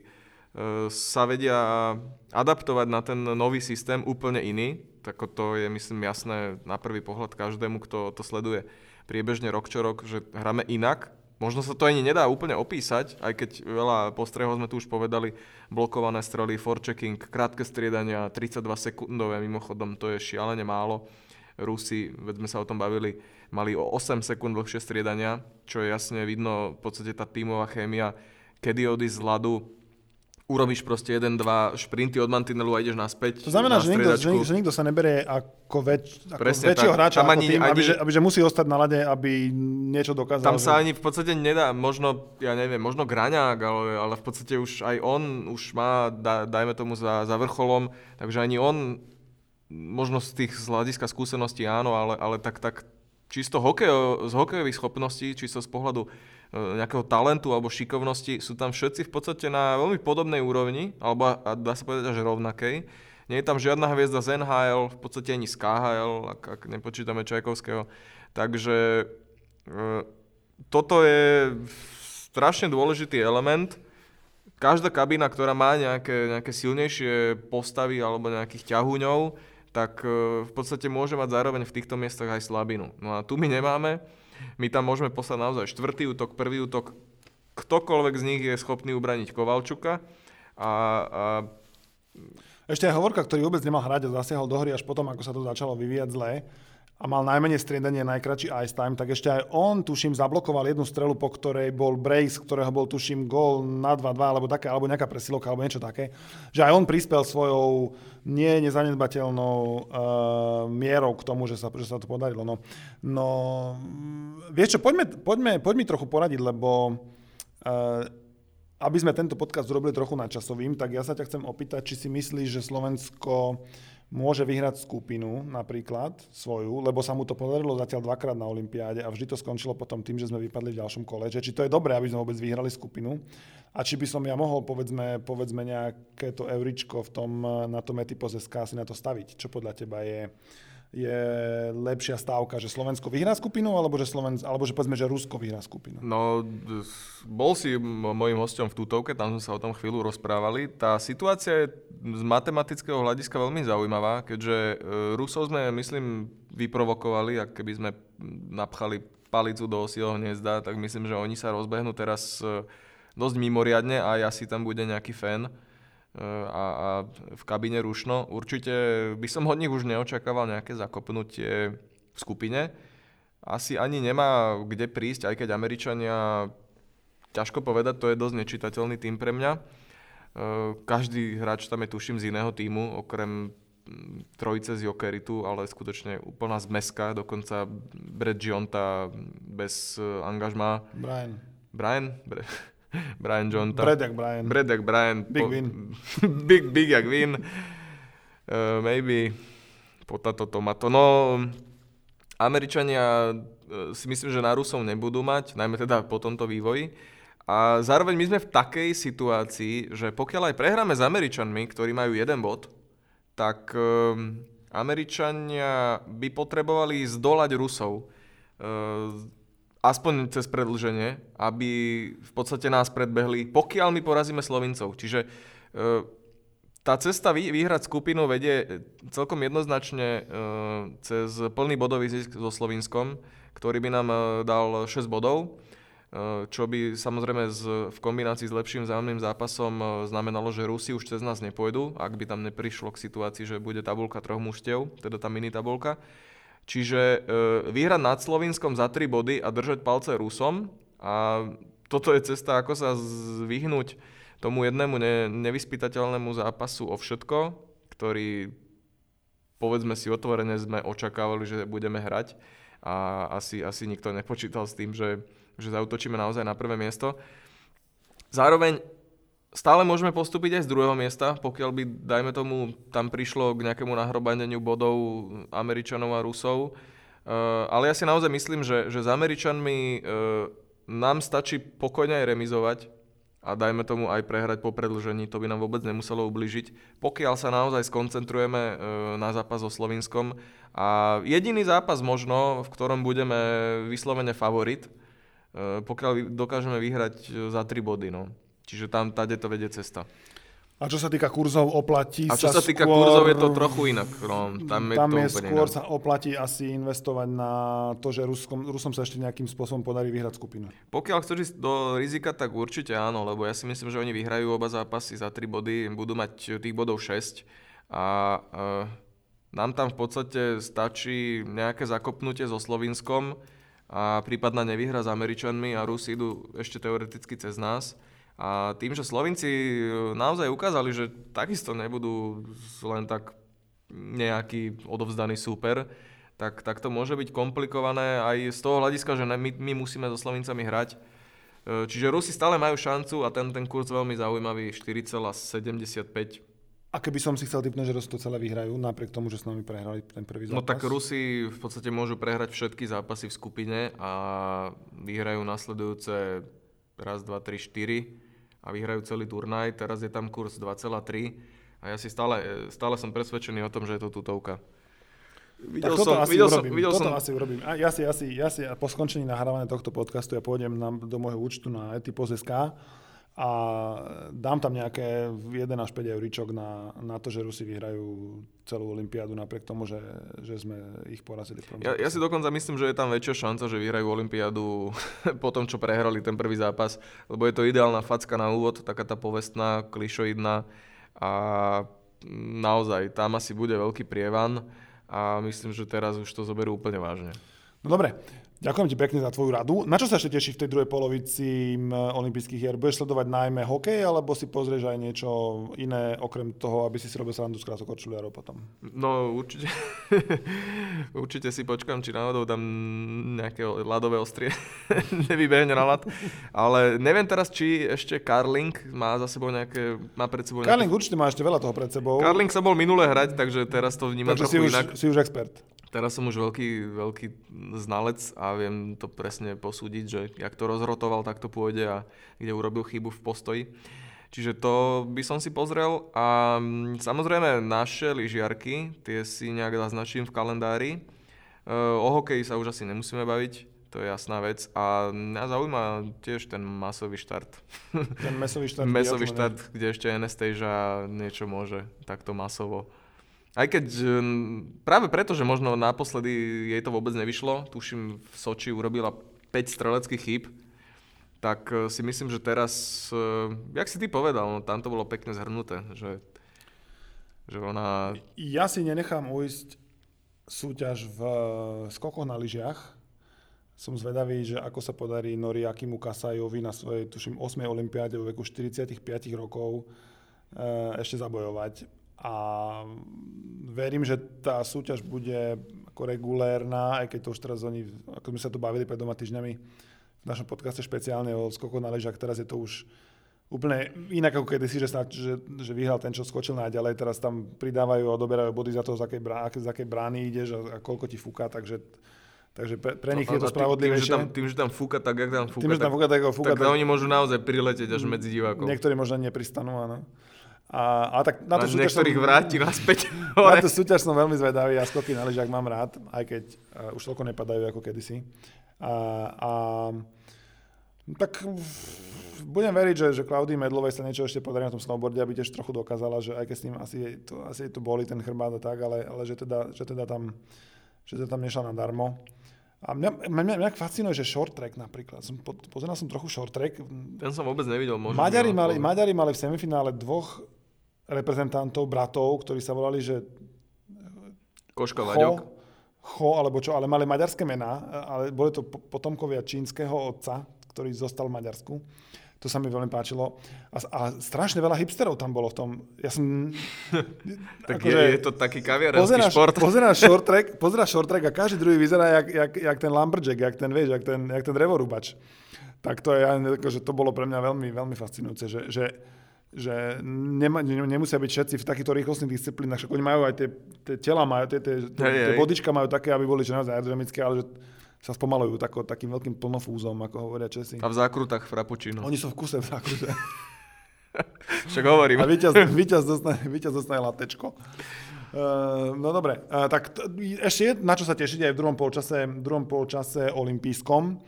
sa vedia adaptovať na ten nový systém úplne iný. Tak to je, myslím, jasné na prvý pohľad každému, kto to sleduje priebežne rok čo rok, že hráme inak. Možno sa to ani nedá úplne opísať, aj keď veľa postrehov sme tu už povedali, blokované strely, forechecking, krátke striedania, 32 sekundové, mimochodom to je šialene málo. Rusi, veď sme sa o tom bavili, mali o 8 sekúnd dlhšie striedania, čo je jasne vidno v podstate tá tímová chémia, kedy odísť z ľadu, urobíš proste jeden, dva šprinty od mantinelu a ideš naspäť. To znamená, že nikto, že, že nikto sa neberie ako, väč, ako Presne, väčšieho tak. hráča tam ako tým, ani, aby, že, aby že musí ostať na lade, aby niečo dokázal. Tam že... sa ani v podstate nedá, možno, ja neviem, možno Graňák, ale, ale v podstate už aj on už má, da, dajme tomu za, za vrcholom, takže ani on možno z tých z hľadiska skúseností áno, ale, ale tak, tak čisto hokejo, z hokejových schopností, čisto z pohľadu nejakého talentu alebo šikovnosti, sú tam všetci v podstate na veľmi podobnej úrovni, alebo dá sa povedať až rovnakej. Nie je tam žiadna hviezda z NHL, v podstate ani z KHL, ak, ak nepočítame Čajkovského. Takže e, toto je strašne dôležitý element. Každá kabína, ktorá má nejaké, nejaké silnejšie postavy alebo nejakých ťahúňov, tak e, v podstate môže mať zároveň v týchto miestach aj slabinu. No a tu my nemáme. My tam môžeme poslať naozaj štvrtý útok, prvý útok. Ktokoľvek z nich je schopný ubraniť Kovalčuka. A, a... Ešte aj Hovorka, ktorý vôbec nemal hrať a zasiahol do hry až potom, ako sa to začalo vyvíjať zle a mal najmenej striedanie, najkračší ice time, tak ešte aj on, tuším, zablokoval jednu strelu, po ktorej bol brace, ktorého bol, tuším, gól na 2-2, alebo, také, alebo nejaká presilovka, alebo niečo také. Že aj on prispel svojou nie nezanedbateľnou uh, mierou k tomu, že sa, že sa to podarilo. No, no vieš čo, poďme, poďme, poďme trochu poradiť, lebo uh, aby sme tento podcast urobili trochu nadčasovým, tak ja sa ťa chcem opýtať, či si myslíš, že Slovensko môže vyhrať skupinu napríklad svoju, lebo sa mu to podarilo zatiaľ dvakrát na Olympiáde a vždy to skončilo potom tým, že sme vypadli v ďalšom kole. Či to je dobré, aby sme vôbec vyhrali skupinu a či by som ja mohol, povedzme, povedzme nejaké to euričko v tom, na tom Etipos SK si na to staviť. Čo podľa teba je je lepšia stávka, že Slovensko vyhrá skupinu, alebo že, Sloven, alebo že povedzme, že Rusko vyhrá skupinu? No, bol si môjim hostom v Tutovke, tam sme sa o tom chvíľu rozprávali. Tá situácia je z matematického hľadiska veľmi zaujímavá, keďže e, Rusov sme, myslím, vyprovokovali, ak keby sme napchali palicu do osieho hniezda, tak myslím, že oni sa rozbehnú teraz e, dosť mimoriadne a asi tam bude nejaký fan a, a v kabíne rušno. Určite by som od nich už neočakával nejaké zakopnutie v skupine. Asi ani nemá kde prísť, aj keď Američania, ťažko povedať, to je dosť nečitateľný tým pre mňa. E, každý hráč tam je tuším z iného týmu, okrem trojice z Jokeritu, ale skutočne úplná zmeska, dokonca Brad Gionta bez e, angažma. Brian. Brian? [LAUGHS] Brian John. Brad jak Brian. Brad jak Brian. Big po, win. [LAUGHS] big, big jak win. Uh, maybe potato tomato. No, Američania uh, si myslím, že na Rusov nebudú mať, najmä teda po tomto vývoji. A zároveň my sme v takej situácii, že pokiaľ aj prehráme s Američanmi, ktorí majú jeden bod, tak uh, Američania by potrebovali zdolať Rusov. Uh, aspoň cez predlženie, aby v podstate nás predbehli, pokiaľ my porazíme Slovincov. Čiže e, tá cesta vyhrať skupinu vedie celkom jednoznačne e, cez plný bodový zisk so Slovinskom, ktorý by nám e, dal 6 bodov, čo by samozrejme v kombinácii s lepším vzájomným zápasom znamenalo, že Rusi už cez nás nepôjdu, ak by tam neprišlo k situácii, že bude tabulka troch mužstiev, teda tá mini tabulka. Čiže e, vyhrať nad Slovinskom za 3 body a držať palce Rusom a toto je cesta, ako sa zvyhnúť tomu jednému ne, nevyspytateľnému zápasu o všetko, ktorý povedzme si otvorene sme očakávali, že budeme hrať a asi, asi nikto nepočítal s tým, že, že zautočíme naozaj na prvé miesto. Zároveň Stále môžeme postúpiť aj z druhého miesta, pokiaľ by, dajme tomu, tam prišlo k nejakému nahrobaneniu bodov Američanov a Rusov. Uh, ale ja si naozaj myslím, že, že s Američanmi uh, nám stačí pokojne aj remizovať a dajme tomu aj prehrať po predlžení, to by nám vôbec nemuselo ubližiť, pokiaľ sa naozaj skoncentrujeme uh, na zápas so Slovinskom. A jediný zápas možno, v ktorom budeme vyslovene favorit, pokiaľ dokážeme vyhrať za 3 body. No. Čiže tam tade to vedie cesta. A čo sa týka kurzov, oplatí A čo sa, sa týka skôr, kurzov, je to trochu inak. No, tam je, tam to je skôr inak. sa oplatí asi investovať na to, že Ruskom, Rusom sa ešte nejakým spôsobom podarí vyhrať skupinu. Pokiaľ chceš ísť do rizika, tak určite áno, lebo ja si myslím, že oni vyhrajú oba zápasy za 3 body, budú mať tých bodov 6 a uh, nám tam v podstate stačí nejaké zakopnutie so Slovinskom a prípadná nevyhra s Američanmi a Rusi idú ešte teoreticky cez nás a tým, že Slovinci e, naozaj ukázali, že takisto nebudú len tak nejaký odovzdaný súper, tak, tak to môže byť komplikované aj z toho hľadiska, že my, my musíme so Slovincami hrať. E, čiže Rusi stále majú šancu a ten, ten kurz veľmi zaujímavý, 4,75. A keby som si chcel typnúť, že Rusi to celé vyhrajú, napriek tomu, že s nami prehrali ten prvý zápas? No tak Rusi v podstate môžu prehrať všetky zápasy v skupine a vyhrajú nasledujúce raz, dva, tri, štyri a vyhrajú celý turnaj. Teraz je tam kurz 2,3 a ja si stále, stále som presvedčený o tom, že je to tutovka. Videl tak som, asi videl urobím. Som, videl toto som... asi urobím. A ja si, ja, si, ja si po skončení nahrávania tohto podcastu ja pôjdem na, do môjho účtu na etipos.sk a dám tam nejaké 1 až 5 euríčok na, na to, že Rusi vyhrajú celú Olympiádu napriek tomu, že, že sme ich porazili. Ja, ja si dokonca myslím, že je tam väčšia šanca, že vyhrajú Olympiádu [LAUGHS] po tom, čo prehrali ten prvý zápas, lebo je to ideálna facka na úvod, taká tá povestná, klišoidná a naozaj tam asi bude veľký prievan a myslím, že teraz už to zoberú úplne vážne. No dobre, Ďakujem ti pekne za tvoju radu. Na čo sa ešte teší v tej druhej polovici olympijských hier? Budeš sledovať najmä hokej, alebo si pozrieš aj niečo iné, okrem toho, aby si si robil srandu z krásokorčuliarov potom? No určite, [LAUGHS] určite si počkam, či náhodou tam nejaké ľadové ostrie [LAUGHS] nevybehne na lad. Ale neviem teraz, či ešte Karling má za sebou nejaké, má pred sebou nejaké... Karling určite má ešte veľa toho pred sebou. Karling sa bol minule hrať, takže teraz to vnímam takže trochu si už, inak. si už expert. Teraz som už veľký, veľký znalec a viem to presne posúdiť, že jak to rozrotoval, tak to pôjde a kde urobil chybu v postoji. Čiže to by som si pozrel a mm, samozrejme naše lyžiarky, tie si nejak naznačím v kalendári. E, o hokeji sa už asi nemusíme baviť, to je jasná vec. A mňa zaujíma tiež ten masový štart. Ten mesový štart. [LAUGHS] mesový štart, kde ešte NSTasia niečo môže takto masovo. Aj keď mm, práve preto, že možno naposledy jej to vôbec nevyšlo, tuším v Soči urobila 5 streleckých chýb, tak e, si myslím, že teraz, e, jak si ty povedal, no, tam to bolo pekne zhrnuté, že, že ona... Ja si nenechám ujsť súťaž v e, skokoch na lyžiach. Som zvedavý, že ako sa podarí Nori Akimu Kasajovi na svojej, tuším, 8. olimpiáde vo veku 45 rokov ešte zabojovať. A verím, že tá súťaž bude ako regulérna, aj keď to už teraz oni, ako sme sa tu bavili pred doma týždňami, v našom podcaste špeciálne o skoku na lyžach, teraz je to už úplne inak ako kedysi, že, sa, že, že vyhral ten, čo skočil najďalej, teraz tam pridávajú a odoberajú body za to, z akej, brá, z akej brány ideš a, a koľko ti fúka, takže Takže pre, pre nich no, je to spravodlivejšie. Tým, tým, že tam fúka tak, jak tam fúka, tým, že tam fúka tak, tak, fúka, tak, tak, oni môžu naozaj priletieť až medzi divákov. Niektorí možno nepristanú, áno. A, a tak na to súťaž niektorých som, vráti naspäť. [LAUGHS] Na tú súťaž som veľmi zvedavý, ja skoky na lyžiach mám rád, aj keď uh, už toľko nepadajú ako kedysi. A, a tak budem veriť, že, že Klaudii Medlovej sa niečo ešte podarí na tom snowboarde, aby tiež trochu dokázala, že aj keď s ním asi, to, asi to boli ten chrbát a tak, ale, ale že, teda, že teda tam, že teda tam nešla nadarmo. A mňa, mňa, mňa fascinuje, že short track napríklad. Som, pozeral som trochu short track. Ten som vôbec nevidel. Možno Maďari, mali, Maďari mali v semifinále dvoch reprezentantov, bratov, ktorí sa volali, že Koška Vaďok. Cho, alebo čo, ale mali maďarské mená, ale boli to potomkovia čínskeho otca, ktorý zostal v Maďarsku. To sa mi veľmi páčilo. A, a strašne veľa hipsterov tam bolo v tom. Ja som... [LAUGHS] tak je, je to taký kaviarenský šport. [LAUGHS] Pozeráš short track, pozeráš short track a každý druhý vyzerá jak, jak, jak ten lumberjack, jak ten, vieš, jak ten, jak ten drevorúbač. Tak to je, akože to bolo pre mňa veľmi, veľmi fascinujúce, že, že že nema, nemusia byť všetci v takýchto rýchlostných disciplínach, však oni majú aj tie, tie tela, majú, tie, tie, tie, tie bodička majú také, aby boli naozaj aerodynamické, ale že sa spomalujú tako, takým veľkým plnofúzom, ako hovoria Česi. A v zákrutách frappuccino. Oni sú v kuse v zákrute. [LAUGHS] Však hovorím. A víťaz, víťaz, dostane, víťaz dostane latečko. Uh, no dobre, uh, tak t- ešte je na čo sa tešiť aj v druhom polčase, v druhom polčase olympijskom.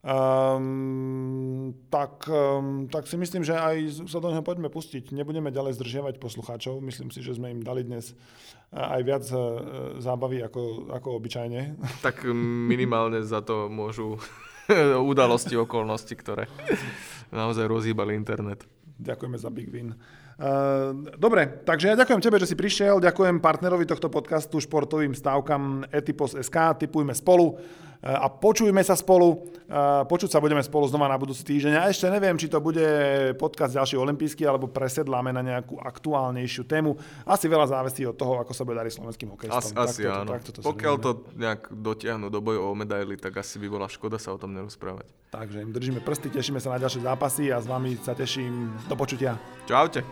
Um, tak, um, tak si myslím, že aj sa do neho poďme pustiť. Nebudeme ďalej zdržiavať poslucháčov. Myslím si, že sme im dali dnes aj viac uh, zábavy ako, ako obyčajne. [LAUGHS] Tak minimálne za to môžu [LAUGHS] udalosti, okolnosti, ktoré naozaj rozhýbali internet. Ďakujeme za Big Win. Uh, dobre, takže ja ďakujem tebe, že si prišiel, ďakujem partnerovi tohto podcastu športovým stávkam Etipos.sk, typujme spolu a počujme sa spolu. Počuť sa budeme spolu znova na budúci týždeň. A ešte neviem, či to bude podcast ďalší olimpijský, alebo presedláme na nejakú aktuálnejšiu tému. Asi veľa závisí od toho, ako sa bude dariť slovenským hokejistom. Asi, asi takto, áno. Takto to Pokiaľ to nejak dotiahnu do bojov o medaily, tak asi by bola škoda sa o tom nerozprávať. Takže im držíme prsty, tešíme sa na ďalšie zápasy a s vami sa teším. Do počutia. Čaute.